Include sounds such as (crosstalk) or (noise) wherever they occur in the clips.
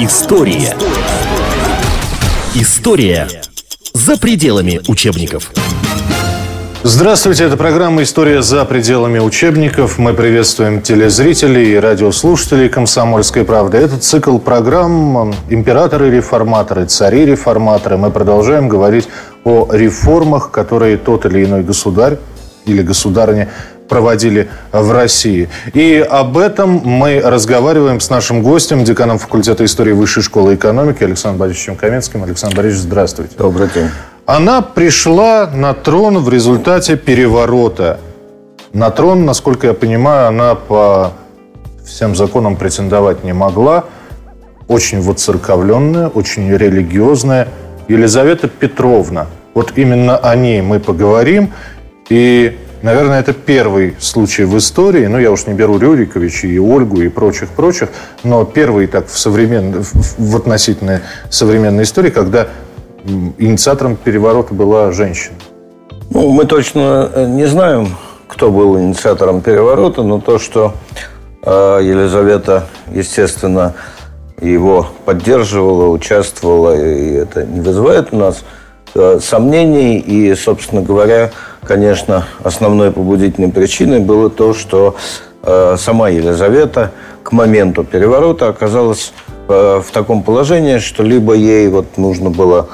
История. История за пределами учебников. Здравствуйте, это программа «История за пределами учебников». Мы приветствуем телезрителей и радиослушателей «Комсомольской правды». Этот цикл программ «Императоры-реформаторы», «Цари-реформаторы». Мы продолжаем говорить о реформах, которые тот или иной государь или государыня проводили в России. И об этом мы разговариваем с нашим гостем, деканом факультета истории Высшей школы экономики Александром Борисовичем Каменским. Александр Борисович, здравствуйте. Добрый день. Она пришла на трон в результате переворота. На трон, насколько я понимаю, она по всем законам претендовать не могла. Очень воцерковленная, очень религиозная. Елизавета Петровна. Вот именно о ней мы поговорим. И Наверное, это первый случай в истории, ну, я уж не беру Рюриковича и Ольгу и прочих-прочих, но первый так в, современ... в относительно современной истории, когда инициатором переворота была женщина. Ну, мы точно э, не знаем, кто был инициатором переворота, но то, что э, Елизавета, естественно, его поддерживала, участвовала, и это не вызывает у нас э, сомнений. И, собственно говоря, конечно, основной побудительной причиной было то, что э, сама Елизавета к моменту переворота оказалась э, в таком положении, что либо ей вот нужно было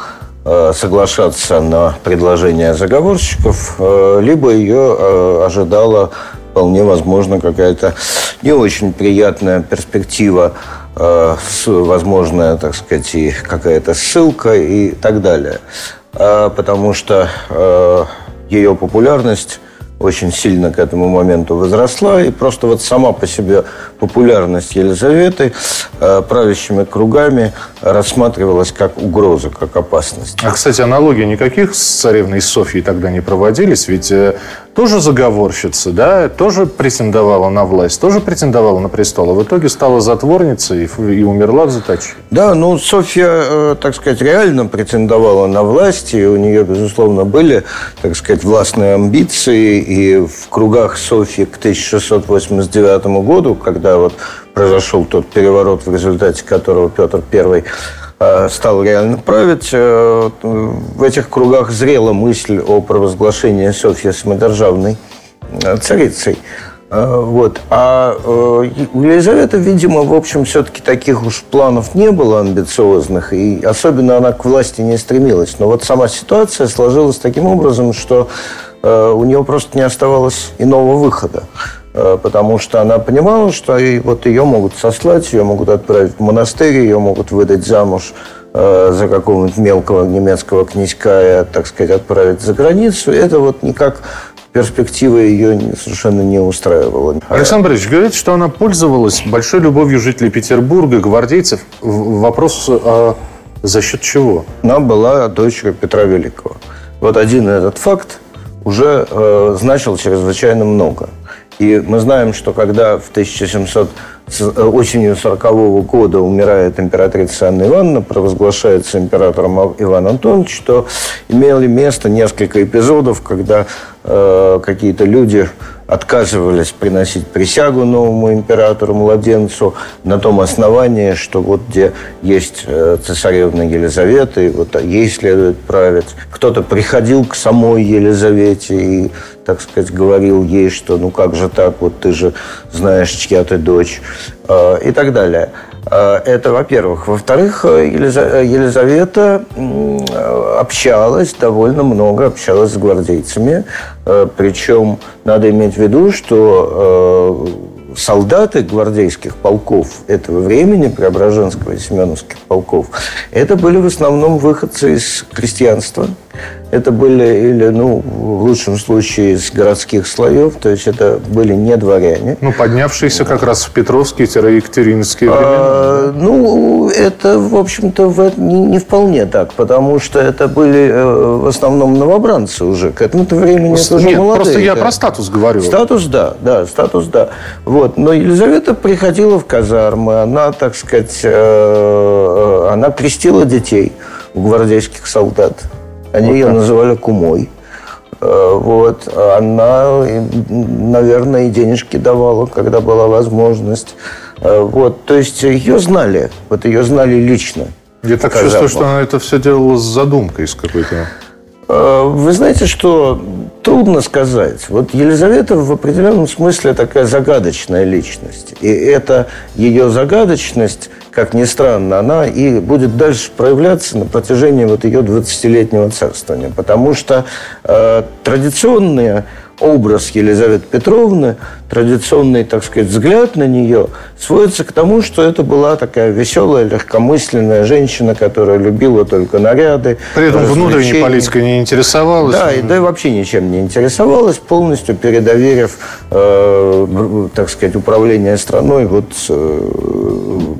э, соглашаться на предложение заговорщиков, либо ее ожидала вполне возможно какая-то не очень приятная перспектива, возможная, так сказать, и какая-то ссылка и так далее. Э, потому что ее популярность очень сильно к этому моменту возросла. И просто вот сама по себе популярность Елизаветы э, правящими кругами рассматривалась как угроза, как опасность. А, кстати, аналогии никаких с царевной Софьей тогда не проводились? Ведь э, тоже заговорщица, да, тоже претендовала на власть, тоже претендовала на престол, а в итоге стала затворницей и, и умерла в заточении. Да, ну, Софья, э, так сказать, реально претендовала на власть, и у нее, безусловно, были, так сказать, властные амбиции, и в кругах Софьи к 1689 году, когда вот произошел тот переворот, в результате которого Петр I Э, стал реально править, э, в этих кругах зрела мысль о провозглашении Софьи самодержавной э, царицей. Вот. А у Елизаветы, видимо, в общем, все-таки таких уж планов не было амбициозных, и особенно она к власти не стремилась. Но вот сама ситуация сложилась таким образом, что у нее просто не оставалось иного выхода. Э, потому что она понимала, что вот ее могут сослать, ее могут отправить в монастырь, ее могут выдать замуж э, за какого-нибудь мелкого немецкого князька и, так сказать, отправить за границу. Это вот никак перспектива ее совершенно не устраивала. Александр Борисович, говорит, что она пользовалась большой любовью жителей Петербурга, гвардейцев. Вопрос, а за счет чего? Она была дочерью Петра Великого. Вот один этот факт уже э, значил чрезвычайно много. И мы знаем, что когда в 1700 э, осенью 40 года умирает императрица Анна Ивановна, провозглашается императором Иван Антонович, то имели место несколько эпизодов, когда э, какие-то люди отказывались приносить присягу новому императору-младенцу на том основании, что вот где есть э, цесаревна Елизавета, и вот ей следует править. Кто-то приходил к самой Елизавете и, так сказать, говорил ей, что ну как же так, вот ты же знаешь, чья ты дочь, э, и так далее. Э, это, во-первых. Во-вторых, Елизавета общалась довольно много, общалась с гвардейцами. Причем надо иметь в виду, что солдаты гвардейских полков этого времени, Преображенского и Семеновских полков, это были в основном выходцы из крестьянства. Это были, или, ну, в лучшем случае, из городских слоев, то есть это были не дворяне. Ну, поднявшиеся как раз в Петровские-Екатерининские времена. А, ну, это, в общем-то, не, не вполне так, потому что это были э, в основном новобранцы уже. К этому-то времени это уже Нет, молодые. просто я про статус говорю. Статус, да, да, статус, да. Вот. Но Елизавета приходила в казармы, она, так сказать, э, э, она крестила детей у гвардейских солдат. Они вот ее называли кумой. вот, она, наверное, и денежки давала, когда была возможность. Вот, то есть ее знали, вот ее знали лично. Я так Казапов. чувствую, что она это все делала с задумкой с какой-то. Вы знаете, что трудно сказать. Вот Елизавета в определенном смысле такая загадочная личность. И эта ее загадочность, как ни странно, она и будет дальше проявляться на протяжении вот ее 20-летнего царствования. Потому что э, традиционные образ Елизаветы Петровны, традиционный, так сказать, взгляд на нее сводится к тому, что это была такая веселая, легкомысленная женщина, которая любила только наряды. При этом внутренней политикой не интересовалась. Да, и да и вообще ничем не интересовалась, полностью передоверив, э, так сказать, управление страной вот э,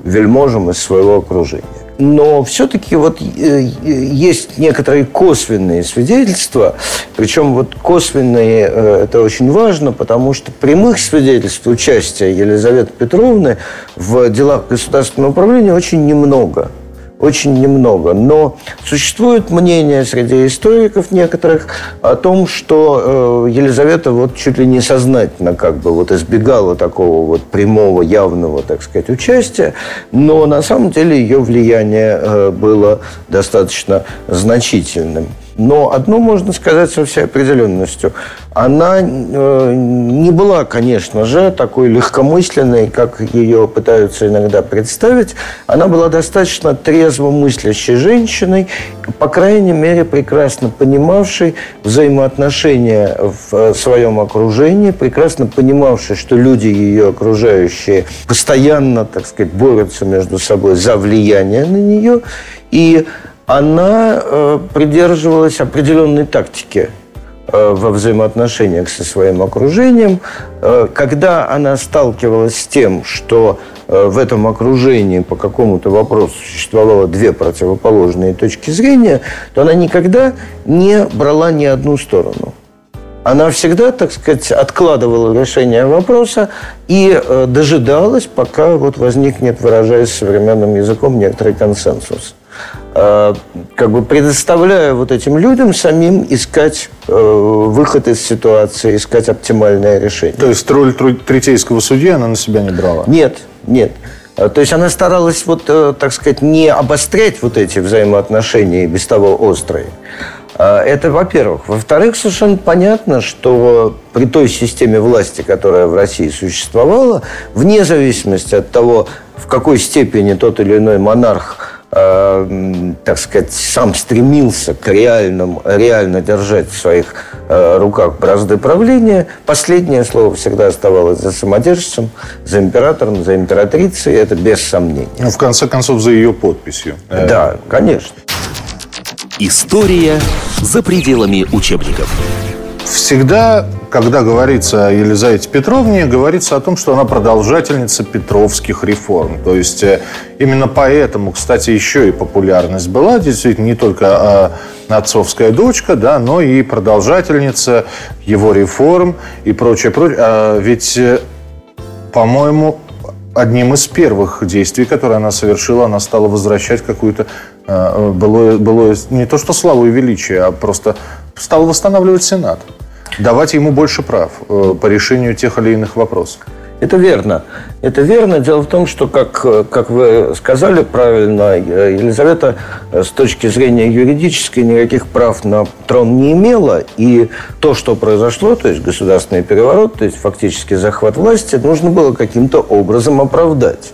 вельможам из своего окружения. Но все-таки вот э, есть некоторые косвенные свидетельства, причем вот косвенные, э, это очень важно, потому что прямых свидетельств участия Елизаветы Петровны в делах государственного управления очень немного очень немного. Но существует мнение среди историков некоторых о том, что э, Елизавета вот чуть ли не сознательно как бы вот избегала такого вот прямого, явного, так сказать, участия, но на самом деле ее влияние э, было достаточно значительным. Но одно можно сказать со всей определенностью. Она э, не была, конечно же, такой легкомысленной, как ее пытаются иногда представить. Она была достаточно трезво мыслящей женщиной, по крайней мере, прекрасно понимавшей взаимоотношения в э, своем окружении, прекрасно понимавшей, что люди ее окружающие постоянно, так сказать, борются между собой за влияние на нее. И она э, придерживалась определенной тактики э, во взаимоотношениях со своим окружением. Э, когда она сталкивалась с тем, что в этом окружении по какому-то вопросу существовало две противоположные точки зрения, то она никогда не брала ни одну сторону. Она всегда, так сказать, откладывала решение вопроса и дожидалась, пока вот возникнет, выражаясь современным языком, некоторый консенсус э, как бы предоставляя вот этим людям самим искать э, выход из ситуации, искать оптимальное решение. То есть роль третейского судьи она на себя не брала? Нет, нет. Э, То есть она старалась, вот, э, так сказать, не обострять вот эти взаимоотношения, без того острые. Это, во-первых. Во-вторых, совершенно понятно, что при той системе власти, которая в России существовала, вне зависимости от того, в какой степени тот или иной монарх э, так сказать, сам стремился к реальному, реально держать в своих э, руках бразды правления, последнее слово всегда оставалось за самодержцем, за императором, за императрицей, это без сомнений. Ну, в конце концов, за ее подписью. Э, Да, конечно. История за пределами учебников. Всегда, когда говорится о Елизавете Петровне, говорится о том, что она продолжательница петровских реформ. То есть э, именно поэтому, кстати, еще и популярность была. Действительно, не только э, отцовская дочка, да, но и продолжательница его реформ и прочее, прочее. А ведь, э, по-моему, одним из первых действий, которые она совершила, она стала возвращать какую-то э, былое, былое, не то что славу и величие, а просто стала восстанавливать Сенат. Давать ему больше прав э, по решению тех или иных вопросов. Это верно. Это верно. Дело в том, что, как, э, как вы сказали правильно, э, Елизавета с точки зрения юридической никаких прав на трон не имела. И то, что произошло, то есть государственный переворот, то есть фактически захват власти, нужно было каким-то образом оправдать.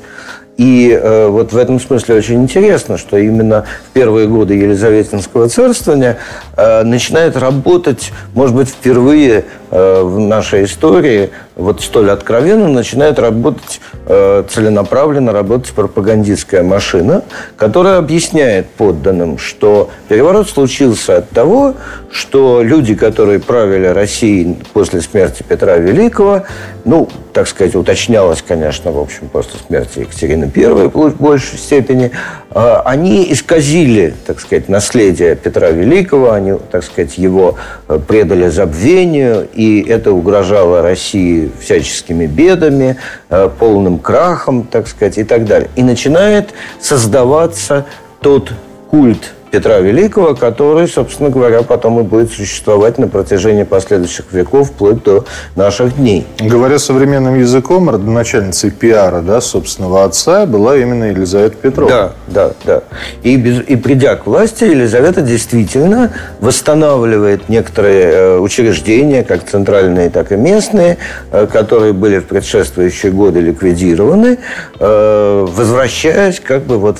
И э, вот в этом смысле очень интересно, что именно в первые годы Елизаветинского царствования э, начинает работать, может быть, впервые в нашей истории, вот столь откровенно начинает работать э, целенаправленно, работать пропагандистская машина, которая объясняет подданным, что переворот случился от того, что люди, которые правили Россией после смерти Петра Великого, ну, так сказать, уточнялось, конечно, в общем, после смерти Екатерины I в большей степени, э, они исказили, так сказать, наследие Петра Великого, они, так сказать, его э, предали забвению, и это угрожало России всяческими бедами, э, полным крахом, так сказать, и так далее. И начинает создаваться тот культ Петра Великого, который, собственно говоря, потом и будет существовать на протяжении последующих веков, вплоть до наших дней. Говоря современным языком, родоначальницей пиара, да, собственного отца была именно Елизавета Петровна. Да, да, да. И, без, и придя к власти, Елизавета действительно восстанавливает некоторые э, учреждения, как центральные, так и местные, э, которые были в предшествующие годы ликвидированы, э, возвращаясь как бы вот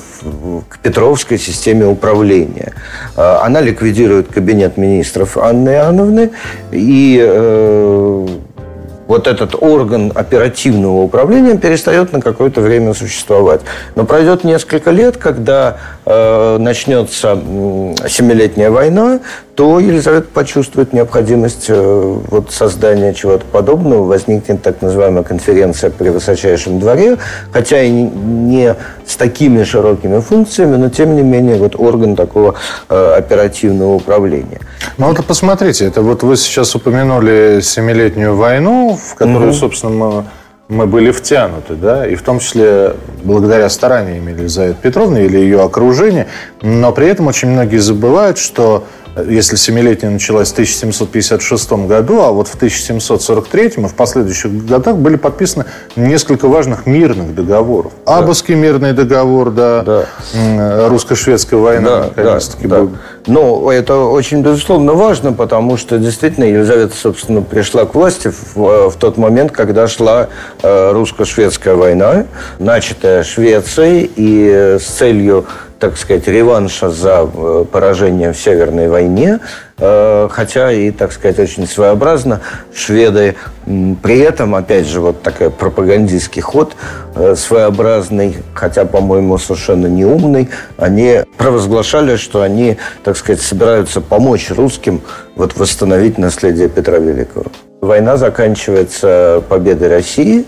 к Петровской системе управления. Э, она ликвидирует кабинет министров Анны Иоанновны и э, вот этот орган оперативного управления перестает на какое-то время существовать. Но пройдет несколько лет, когда э, начнется Семилетняя война, то Елизавета почувствует необходимость э, вот, создания чего-то подобного. Возникнет так называемая конференция при высочайшем дворе, хотя и не с такими широкими функциями, но тем не менее вот орган такого э, оперативного управления. Ну вот посмотрите, это вот вы сейчас упомянули Семилетнюю войну, в которую, угу. собственно, мы, мы были втянуты, да, и в том числе благодаря стараниям Елизаветы Петровны или ее окружения, но при этом очень многие забывают, что если семилетняя началась в 1756 году, а вот в 1743 и в последующих годах были подписаны несколько важных мирных договоров. Да. Абовский мирный договор, да, да. русско-шведская война, да, наконец-таки. Да, да. Ну, это очень, безусловно, важно, потому что действительно Елизавета, собственно, пришла к власти в, в тот момент, когда шла э, русско-шведская война, начатая Швецией и с целью так сказать, реванша за э, поражение в Северной войне, э, хотя и, так сказать, очень своеобразно. Шведы при этом, опять же, вот такой пропагандистский ход, э, своеобразный, хотя, по-моему, совершенно неумный, они провозглашали, что они, так сказать, собираются помочь русским вот восстановить наследие Петра Великого. Война заканчивается победой России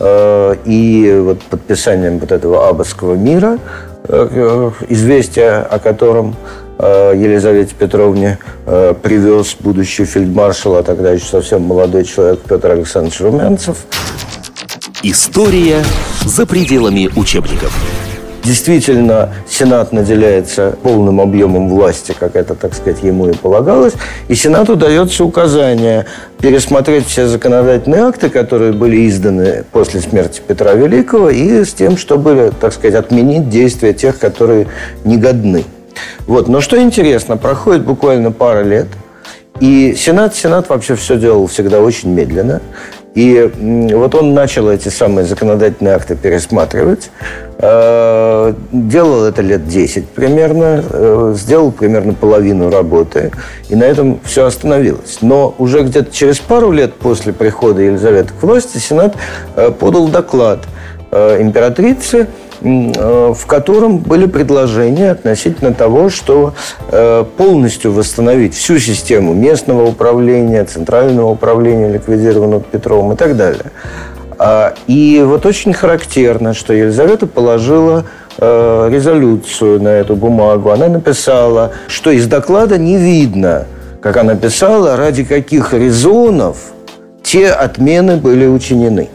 и вот подписанием вот этого Абасского мира – известие о котором э, Елизавете Петровне э, привез будущий фельдмаршал, а тогда еще совсем молодой человек Петр Александрович Румянцев. История за пределами учебников. Действительно, Сенат наделяется полным объемом власти, как это, так сказать, ему и полагалось. И Сенату дается указание пересмотреть все законодательные акты, которые были изданы после смерти Петра Великого, и с тем, чтобы, так сказать, отменить действия тех, которые негодны. Вот. Но что интересно, проходит буквально пара лет, и Сенат, Сенат вообще все делал всегда очень медленно. И вот он начал эти самые законодательные акты пересматривать. Э, делал это лет 10 примерно, э, сделал примерно половину работы, и на этом все остановилось. Но уже где-то через пару лет после прихода Елизаветы к власти Сенат э, подал доклад императрице, в котором были предложения относительно того, что полностью восстановить всю систему местного управления, центрального управления, ликвидированного Петровым и так далее – а, и вот очень характерно, что Елизавета положила э, резолюцию на эту бумагу. Она написала, что из доклада не видно, как она писала, ради каких резонов те отмены были учинены.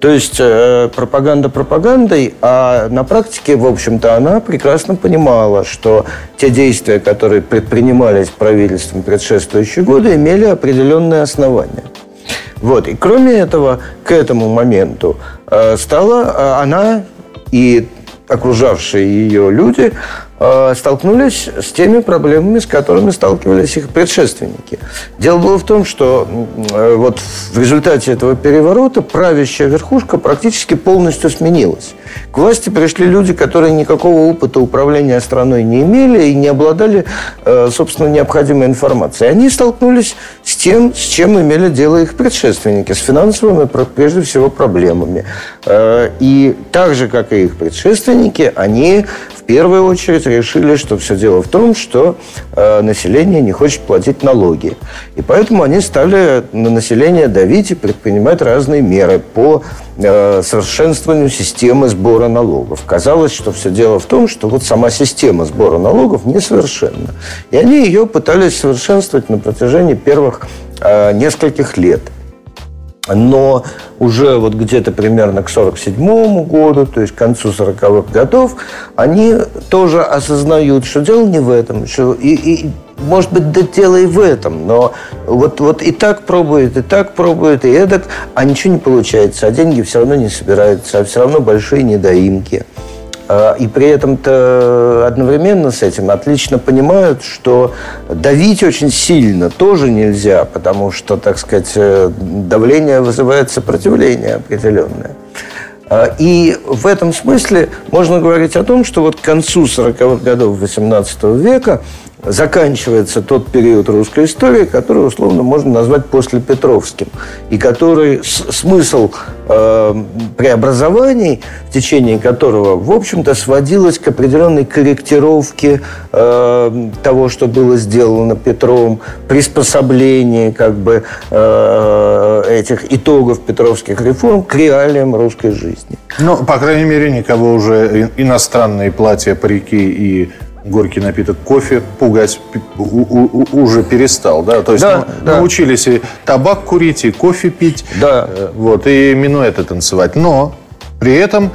То есть э, пропаганда пропагандой, а на практике, в общем-то, она прекрасно понимала, что те действия, которые предпринимались правительством предшествующие годы, имели определенные основания. Вот. И кроме этого, к этому моменту э, стала э, она и окружавшие ее люди столкнулись с теми проблемами, с которыми сталкивались их предшественники. Дело было в том, что э, вот в результате этого переворота правящая верхушка практически полностью сменилась. К власти пришли люди, которые никакого опыта управления страной не имели и не обладали, э, собственно, необходимой информацией. Они столкнулись с тем, с чем имели дело их предшественники, с финансовыми, прежде всего, проблемами. Э, и так же, как и их предшественники, они в первую очередь решили, что все дело в том, что э, население не хочет платить налоги. И поэтому они стали на население давить и предпринимать разные меры по Э, совершенствованию системы сбора налогов. Казалось, что все дело в том, что вот сама система сбора налогов несовершенна. И они ее пытались совершенствовать на протяжении первых э, нескольких лет. Но уже вот где-то примерно к 47 году, то есть к концу 40-х годов, они тоже осознают, что дело не в этом, что и, и может быть, да дело и в этом, но вот, вот и так пробует, и так пробует, и эдак, а ничего не получается, а деньги все равно не собираются, а все равно большие недоимки. А, и при этом-то одновременно с этим отлично понимают, что давить очень сильно тоже нельзя, потому что, так сказать, э, давление вызывает сопротивление определенное. А, и в этом смысле можно говорить о том, что вот к концу 40-х годов XVIII века заканчивается тот период русской истории, который условно можно назвать послепетровским, и который смысл э, преобразований, в течение которого, в общем-то, сводилось к определенной корректировке э, того, что было сделано Петром, приспособлении как бы э, этих итогов петровских реформ к реалиям русской жизни. Ну, по крайней мере, никого уже иностранные платья, парики и горький напиток кофе пугать уже перестал, да? То есть да, ну, да. научились и табак курить, и кофе пить, да. Э, вот, и минуэты танцевать. Но при этом,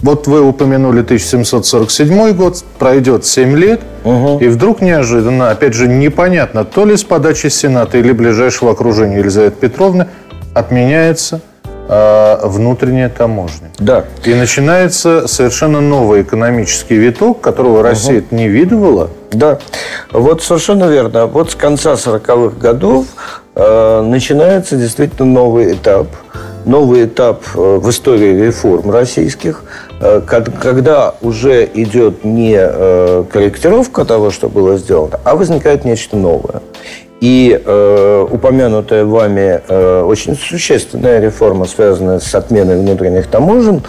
вот вы упомянули 1747 год, пройдет 7 лет, угу. и вдруг неожиданно, опять же, непонятно, то ли с подачи Сената или ближайшего окружения Елизаветы Петровны отменяется внутренняя таможня. Да. И начинается совершенно новый экономический виток, которого Россия угу. не видывала. Да, вот совершенно верно. Вот с конца 40-х годов э, начинается действительно новый этап. Новый этап э, в истории реформ российских, э, когда уже идет не корректировка того, что было сделано, а возникает нечто новое. И э, упомянутая вами э, очень существенная реформа, связанная с отменой внутренних таможен,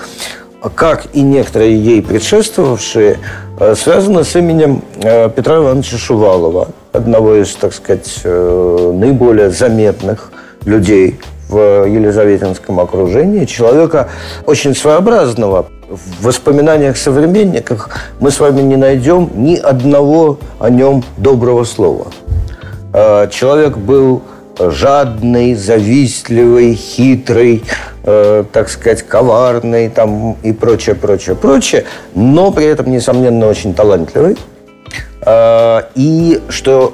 как и некоторые ей предшествовавшие, э, связана с именем э, Петра Ивановича Шувалова, одного из, так сказать, э, наиболее заметных людей в Елизаветинском окружении, человека очень своеобразного. В воспоминаниях современников мы с вами не найдем ни одного о нем доброго слова. Э, человек был жадный, завистливый, хитрый, э, так сказать, коварный там, и прочее, прочее, прочее, но при этом, несомненно, очень талантливый. Э, и что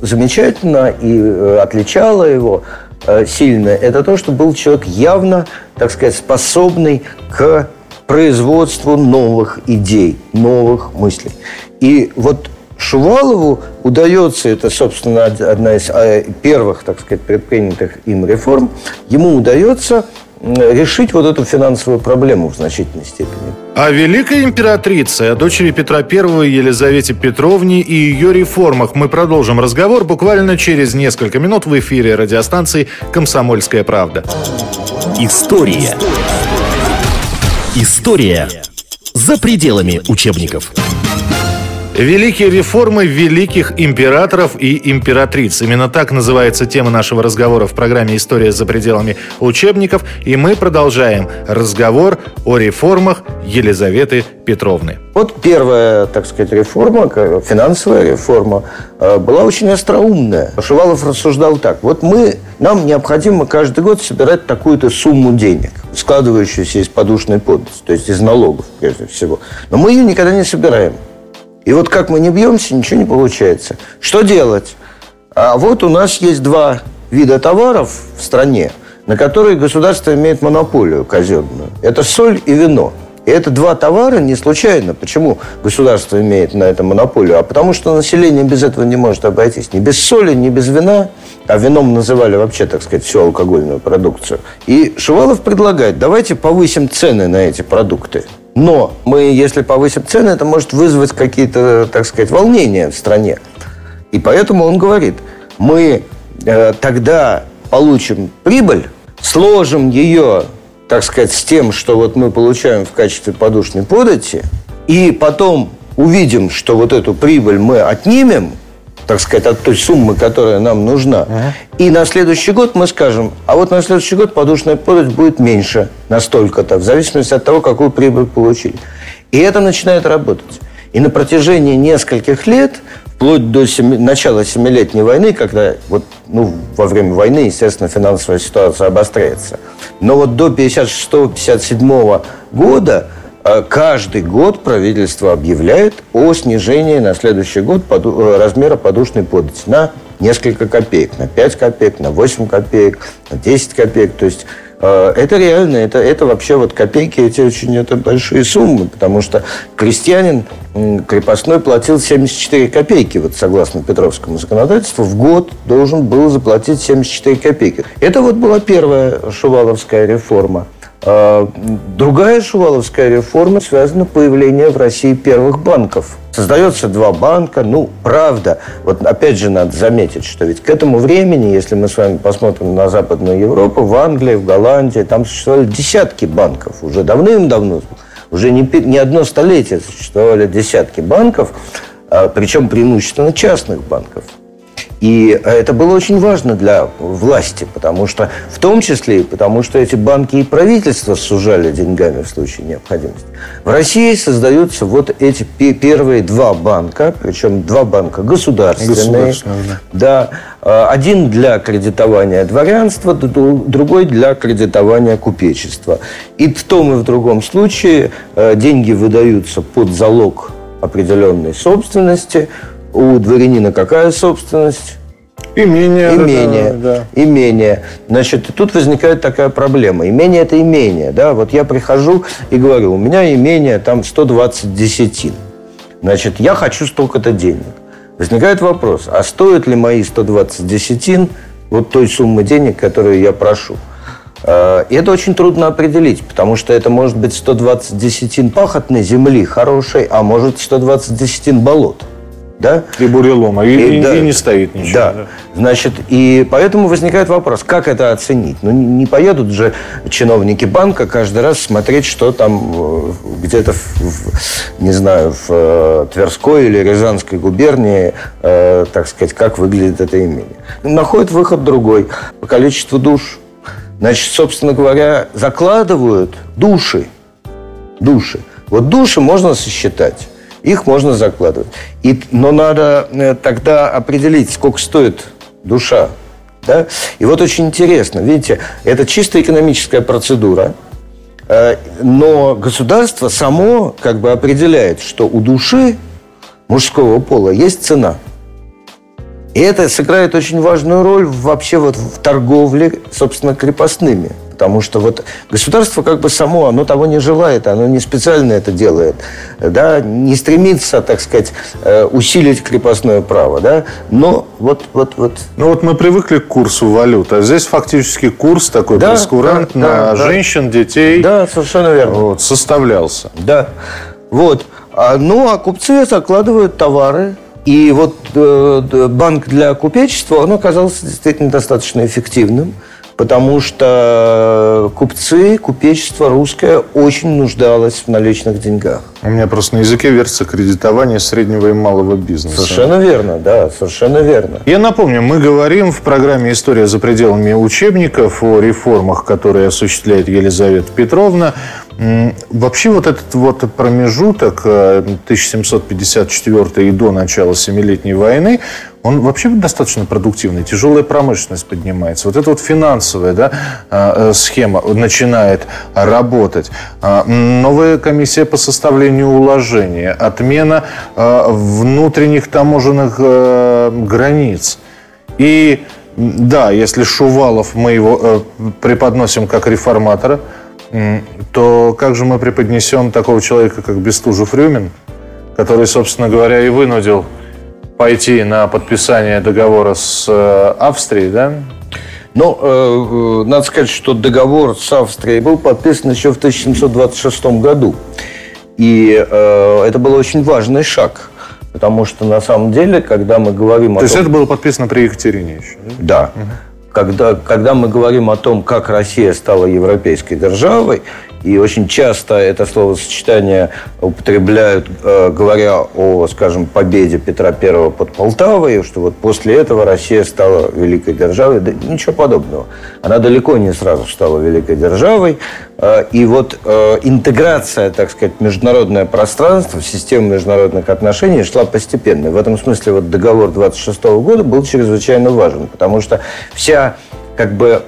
замечательно и э, отличало его э, сильно, это то, что был человек явно, так сказать, способный к производству новых идей, новых мыслей. И вот Шувалову удается, это, собственно, одна из а, первых, так сказать, предпринятых им реформ, ему удается решить вот эту финансовую проблему в значительной степени. О великой императрице, о дочери Петра I Елизавете Петровне и ее реформах мы продолжим разговор буквально через несколько минут в эфире радиостанции «Комсомольская правда». История. История за пределами учебников. Великие реформы великих императоров и императриц. Именно так называется тема нашего разговора в программе «История за пределами учебников». И мы продолжаем разговор о реформах Елизаветы Петровны. Вот первая, так сказать, реформа, финансовая реформа, э, была очень остроумная. Шувалов рассуждал так. Вот мы, нам необходимо каждый год собирать такую-то сумму денег, складывающуюся из подушной подати, то есть из налогов, прежде всего. Но мы ее никогда не собираем. И вот как мы не бьемся, ничего не получается. Что делать? А вот у нас есть два вида товаров в стране, на которые государство имеет монополию казенную. Это соль и вино. И это два товара не случайно. Почему государство имеет на это монополию? А потому что население без этого не может обойтись. Ни без соли, ни без вина. А вином называли вообще, так сказать, всю алкогольную продукцию. И Шувалов предлагает, давайте повысим цены на эти продукты. Но мы, если повысим цены, это может вызвать какие-то, так сказать, волнения в стране. И поэтому он говорит, мы э, тогда получим прибыль, сложим ее, так сказать, с тем, что вот мы получаем в качестве подушной подати, и потом увидим, что вот эту прибыль мы отнимем – так сказать, от той суммы, которая нам нужна. Ага. И на следующий год мы скажем, а вот на следующий год подушная подать будет меньше настолько-то, в зависимости от того, какую прибыль получили. И это начинает работать. И на протяжении нескольких лет, вплоть до семи, начала Семилетней войны, когда вот, ну, во время войны, естественно, финансовая ситуация обостряется. Но вот до 56-57 года каждый год правительство объявляет о снижении на следующий год поду- э, размера подушной подати на несколько копеек, на 5 копеек, на 8 копеек, на 10 копеек. То есть э, это реально, это, это вообще вот копейки, эти очень это большие суммы, потому что крестьянин крепостной платил 74 копейки, вот согласно Петровскому законодательству, в год должен был заплатить 74 копейки. Это вот была первая шуваловская реформа. А, Другая шуваловская реформа связана с появлением в России первых банков. Создается два банка. Ну, правда, вот опять же надо заметить, что ведь к этому времени, если мы с вами посмотрим на Западную Европу, в Англии, в Голландии, там существовали десятки банков. Уже давным-давно, уже не, не одно столетие существовали десятки банков, а, причем преимущественно частных банков. И это было очень важно для власти, потому что, в том числе и потому, что эти банки и правительство сужали деньгами в случае необходимости. В России создаются вот эти пе- первые два банка, причем два банка государственные. Государственные, Да, э, один для кредитования дворянства, другой для кредитования купечества. И в том и в другом случае э, деньги выдаются под залог определенной собственности. У дворянина какая собственность? Имение. да, Имение. да. Имение. Значит, тут возникает такая проблема. Имение – это имение. Да? Вот я прихожу и говорю, у меня имение там 120 десятин. Значит, я хочу столько-то денег. Возникает вопрос, а стоит ли мои 120 десятин вот той суммы денег, которую я прошу? Э, И это очень трудно определить, потому что это может быть 120 десятин пахотной земли хорошей, а может 120 десятин болот. Да? И бурелома. И, и- да. и не стоит ничего. Да. Значит, и поэтому возникает вопрос, как это оценить? Ну, не поедут же чиновники банка каждый раз смотреть, что там э, где-то, в, в, не знаю, в э, Тверской или Рязанской губернии, э, так сказать, как выглядит это имение. Находят выход другой. По количеству душ. Значит, собственно говоря, закладывают души. Души. Вот души можно сосчитать. Их можно закладывать. И, но надо э, тогда определить, сколько стоит душа. Да? И вот очень интересно, видите, это чисто экономическая процедура, э, но государство само как бы определяет, что у души мужского пола есть цена. И это сыграет очень важную роль вообще вот в торговле, собственно, крепостными. Потому что вот государство как бы само, оно того не желает, оно не специально это делает, да, не стремится, так сказать, э, усилить крепостное право, да, но вот, вот, вот Ну вот мы привыкли к курсу валют, а здесь фактически курс такой Да, прескурант да, на да, женщин, детей Да, совершенно верно. вот, составлялся. Да. Вот. А, ну, а купцы закладывают товары. И вот э, банк для купечества, он оказался действительно достаточно эффективным, потому что купцы, купечество русское очень нуждалось в наличных деньгах. У меня просто на языке вертится кредитование среднего и малого бизнеса. Совершенно верно, да, совершенно верно. Я напомню, мы говорим в программе «История за пределами учебников» о реформах, которые осуществляет Елизавета Петровна. Вообще вот этот вот промежуток э, 1754 и до начала Семилетней войны, он вообще достаточно продуктивный. Тяжелая промышленность поднимается. Вот эта вот финансовая да, э, э, схема начинает работать. Новая комиссия по составлению уложения. Отмена э, внутренних таможенных э, границ. И да, если Шувалов мы его э, преподносим как реформатора, то как же мы преподнесем такого человека, как Бестужев-Рюмин, который, собственно говоря, и вынудил пойти на подписание договора с э, Австрией, да? Но э, э, надо сказать, что договор с Австрией был подписан еще в 1726 году. И э, это был очень важный шаг. Потому что на самом деле, когда мы говорим о То есть том... это было подписано при Екатерине еще, да? Да. Когда, когда мы говорим о том, как Россия стала европейской державой, И очень часто это словосочетание употребляют, э, говоря о, скажем, победе Петра I под Полтавой, что вот после этого Россия стала великой державой. Да ничего подобного. Она далеко не сразу стала великой державой. Э, и вот э, интеграция, так сказать, международное пространство в систему международных отношений шла постепенно. В этом смысле вот договор 26 года был чрезвычайно важен, потому что вся как бы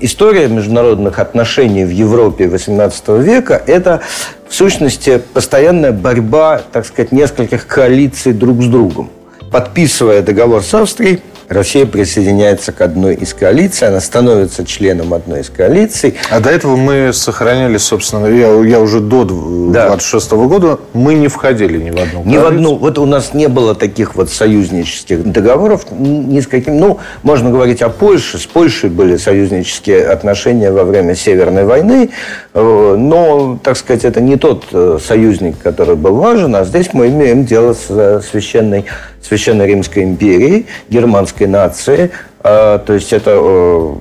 история международных отношений в Европе XVIII века – это, в сущности, постоянная борьба, так сказать, нескольких коалиций друг с другом. Подписывая договор с Австрией, Россия присоединяется к одной из коалиций, она становится членом одной из коалиций. А до этого мы сохраняли, собственно, я, я уже до 26 да. года, мы не входили ни в одну коалицию. Ни в одну. Вот у нас не было таких вот союзнических договоров ни с каким. Ну, можно говорить о Польше. С Польшей были союзнические отношения во время Северной войны. Э, но, так сказать, это не тот э, союзник, который был важен, а здесь мы имеем дело с священной, священной Римской империей, германской нацией, то есть это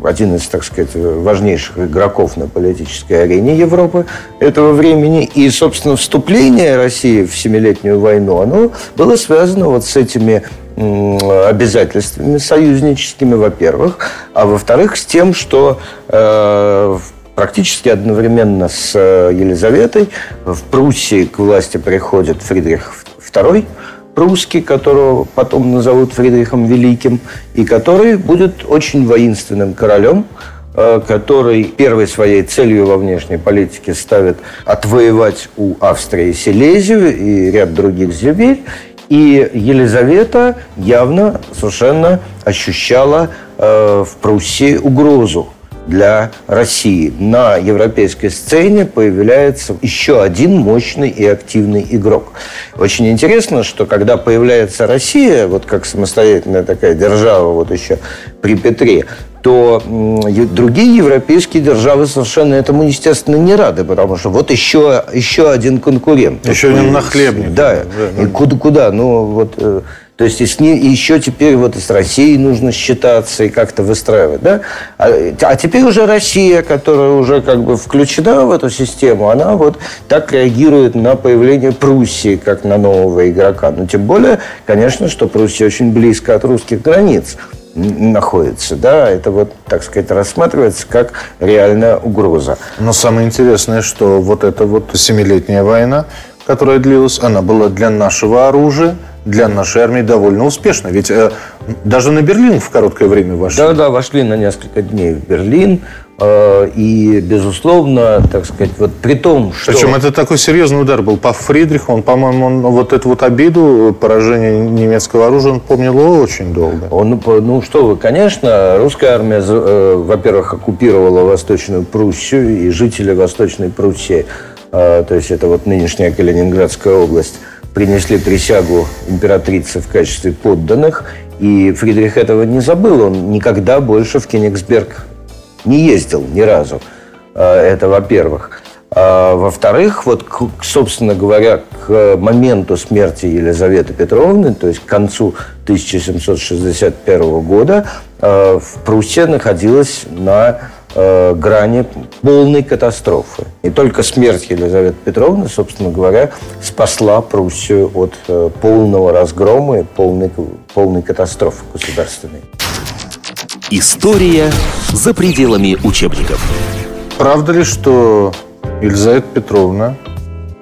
один из, так сказать, важнейших игроков на политической арене Европы этого времени. И, собственно, вступление России в Семилетнюю войну, оно было связано вот с этими обязательствами союзническими, во-первых, а во-вторых, с тем, что в Практически одновременно с э, Елизаветой в Пруссии к власти приходит Фридрих II, прусский, которого потом назовут Фридрихом Великим, и который будет очень воинственным королем, э, который первой своей целью во внешней политике ставит отвоевать у Австрии Силезию и ряд других земель. И Елизавета явно совершенно ощущала э, в Пруссии угрозу для России. На европейской сцене появляется еще один мощный и активный игрок. Очень интересно, что когда появляется Россия, вот как самостоятельная такая держава, вот еще при Петре, то другие европейские державы совершенно этому, естественно, не рады, потому что вот еще, еще один конкурент. Еще один нахлебник. Да, да, и куда, куда? Ну, вот э, то есть и, с ней, и еще теперь вот и с Россией нужно считаться и как-то выстраивать. Да? А, а теперь уже Россия, которая уже как бы включена в эту систему, она вот так реагирует на появление Пруссии как на нового игрока. Но тем более, конечно, что Пруссия очень близко от русских границ находится, да, это вот, так сказать, рассматривается как реальная угроза. Но самое интересное, что вот эта вот семилетняя война, которая длилась, она была для нашего оружия, для нашей армии довольно успешно. Ведь э, даже на Берлин в короткое время вошли. Да, да, вошли на несколько дней в Берлин. Э, и, безусловно, так сказать, вот при том, что... Причем это такой серьезный удар был по Фридриху. Он, по-моему, он вот эту вот обиду, поражение немецкого оружия, он помнил очень долго. Он, ну что вы, конечно, русская армия, э, во-первых, оккупировала Восточную Пруссию и жители Восточной Пруссии, э, то есть это вот нынешняя Калининградская область, принесли присягу императрице в качестве подданных, и Фридрих этого не забыл. Он никогда больше в Кенигсберг не ездил ни разу. А, это во-первых. А, во-вторых, вот, собственно говоря, к моменту смерти Елизаветы Петровны, то есть к концу 1761 года, а, в Пруссия находилась на э, грани полной катастрофы. И только смерть Елизаветы Петровны, собственно говоря, спасла Пруссию от э, полного разгрома и полной, полной катастрофы государственной. История за пределами учебников. Правда ли, что Елизавета Петровна,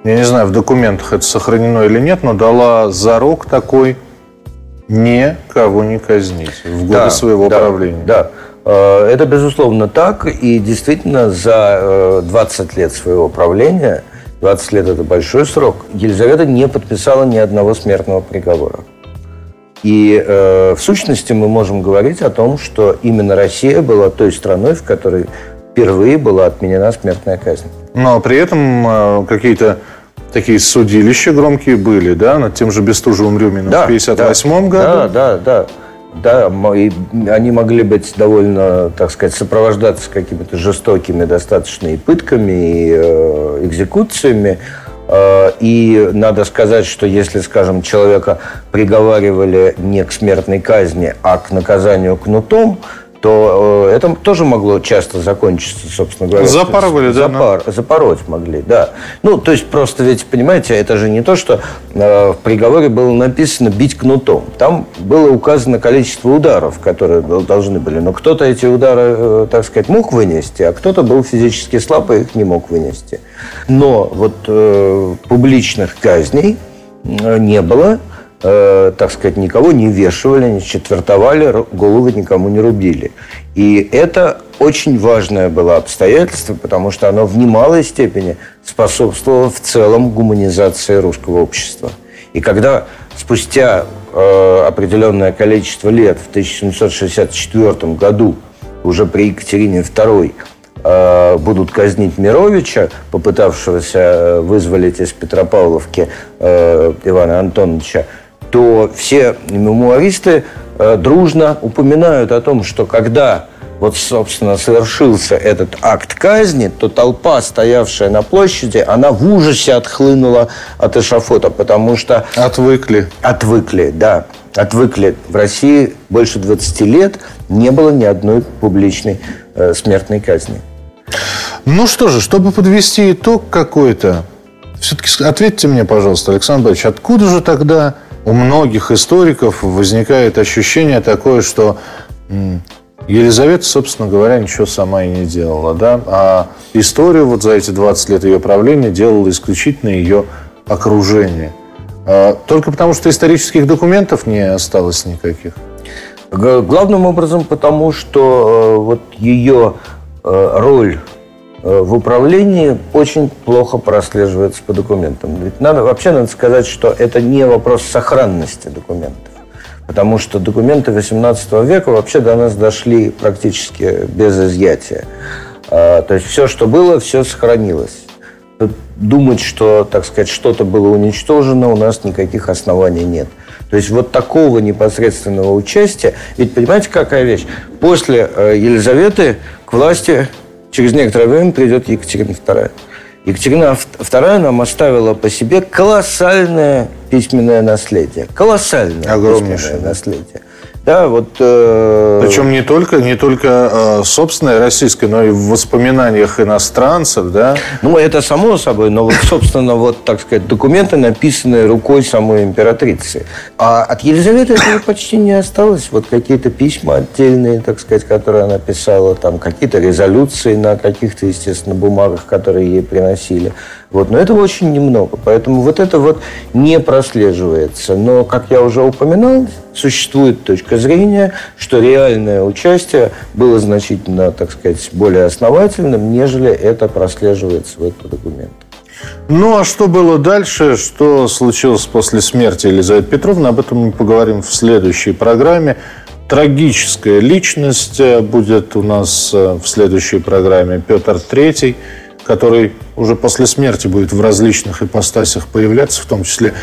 я не знаю, в документах это сохранено или нет, но дала зарок такой никого не казнить в годы да, своего да, правления? Да. Э, это, безусловно, так. И действительно, за 20 э, лет своего правления, 20 лет – это большой срок, Елизавета не подписала ни одного смертного приговора. И э, в сущности мы можем говорить о том, что именно Россия была той страной, в которой впервые была отменена смертная казнь. Но при этом э, какие-то такие судилища громкие были, да, над тем же Бестужевым Рюминым да, в 1958 да, году? Да, да, да. Да, они могли быть довольно, так сказать, сопровождаться какими-то жестокими достаточно и пытками, и э, экзекуциями. Э, и надо сказать, что если, скажем, человека приговаривали не к смертной казни, а к наказанию кнутом, то э, это тоже могло часто закончиться, собственно говоря. Запарывали, да? Запар, запороть могли, да. Ну, то есть просто ведь, понимаете, это же не то, что э, в приговоре было написано «бить кнутом». Там было указано количество ударов, которые должны были. Но кто-то эти удары, э, так сказать, мог вынести, а кто-то был физически слаб и их не мог вынести. Но вот э, публичных казней не было э, так сказать, никого не вешивали, не четвертовали, головы никому не рубили. И это очень важное было обстоятельство, потому что оно в немалой степени способствовало в целом гуманизации русского общества. И когда спустя э, определенное количество лет, в 1764 году, уже при Екатерине II, э, будут казнить Мировича, попытавшегося э, вызволить из Петропавловки э, Ивана Антоновича, то все мемуаристы э, дружно упоминают о том, что когда вот, собственно, совершился этот акт казни, то толпа, стоявшая на площади, она в ужасе отхлынула от эшафота, потому что... Отвыкли. Отвыкли, да. Отвыкли. В России больше 20 лет не было ни одной публичной э, смертной казни. Ну что же, чтобы подвести итог какой-то, все-таки ответьте мне, пожалуйста, Александр Борисович, откуда же тогда у многих историков возникает ощущение такое, что Елизавета, собственно говоря, ничего сама и не делала, да, а историю вот за эти 20 лет ее правления делало исключительно ее окружение. А, только потому, что исторических документов не осталось никаких? Главным образом потому, что э, вот ее э, роль в управлении очень плохо прослеживается по документам. Ведь надо, вообще надо сказать, что это не вопрос сохранности документов. Потому что документы XVIII века вообще до нас дошли практически без изъятия. А, то есть все, что было, все сохранилось. Думать, что, так сказать, что-то было уничтожено, у нас никаких оснований нет. То есть вот такого непосредственного участия. Ведь понимаете, какая вещь? После э, Елизаветы к власти через некоторое время придет Екатерина II. Екатерина II нам оставила по себе колоссальное письменное наследие. Колоссальное Огромнейшее. письменное наследие. Да, вот... Э... Причем не только, не только э, собственное российское, но и в воспоминаниях иностранцев, да? Ну, это само собой, но вот, собственно, вот, так сказать, документы, написанные рукой самой императрицы. А от Елизаветы этого почти не осталось. Вот какие-то письма отдельные, так сказать, которые она писала, там какие-то резолюции на каких-то, естественно, бумагах, которые ей приносили. Вот. Но этого очень немного. Поэтому вот это вот не прослеживается. Но, как я уже упоминал, существует точка зрения, что реальное участие было значительно, так сказать, более основательным, нежели это прослеживается в этом документе. Ну, а что было дальше, что случилось после смерти Елизаветы Петровны, об этом мы поговорим в следующей программе. Трагическая личность будет у нас э, в следующей программе Петр Третий который уже после смерти будет в различных ипостасях появляться, в том числе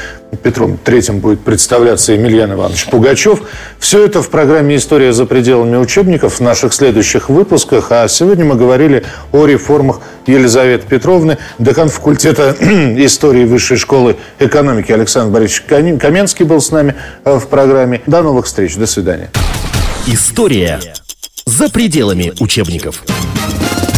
Петром Третьим будет представляться Емельян Иванович Пугачев. Все это в программе «История за пределами учебников» в наших следующих выпусках. А сегодня мы говорили о реформах Елизаветы Петровны. Декан факультета (clears throat) истории Высшей школы экономики Александр Борисович Каменский был с нами э, в программе. До новых встреч. До свидания. История за пределами учебников.